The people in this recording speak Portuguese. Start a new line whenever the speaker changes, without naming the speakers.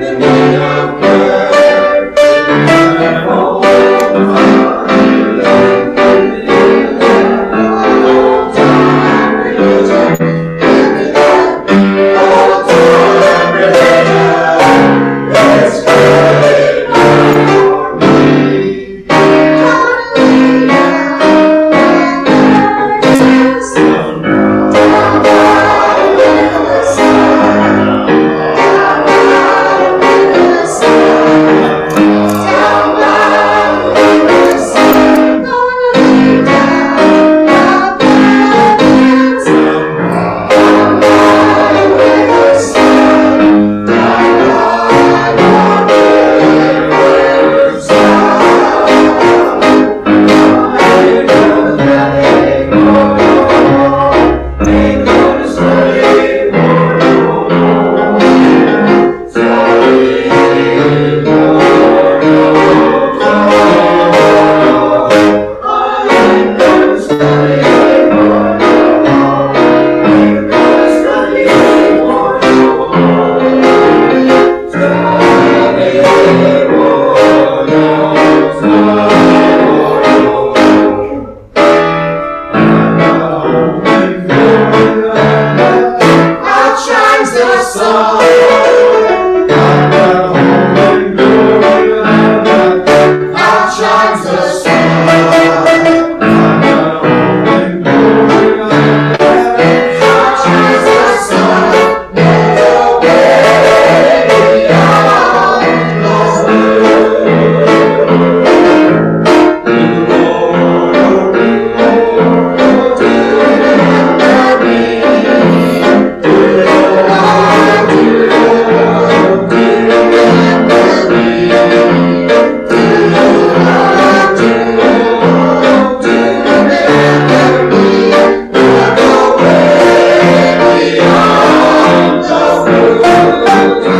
Thank you. Música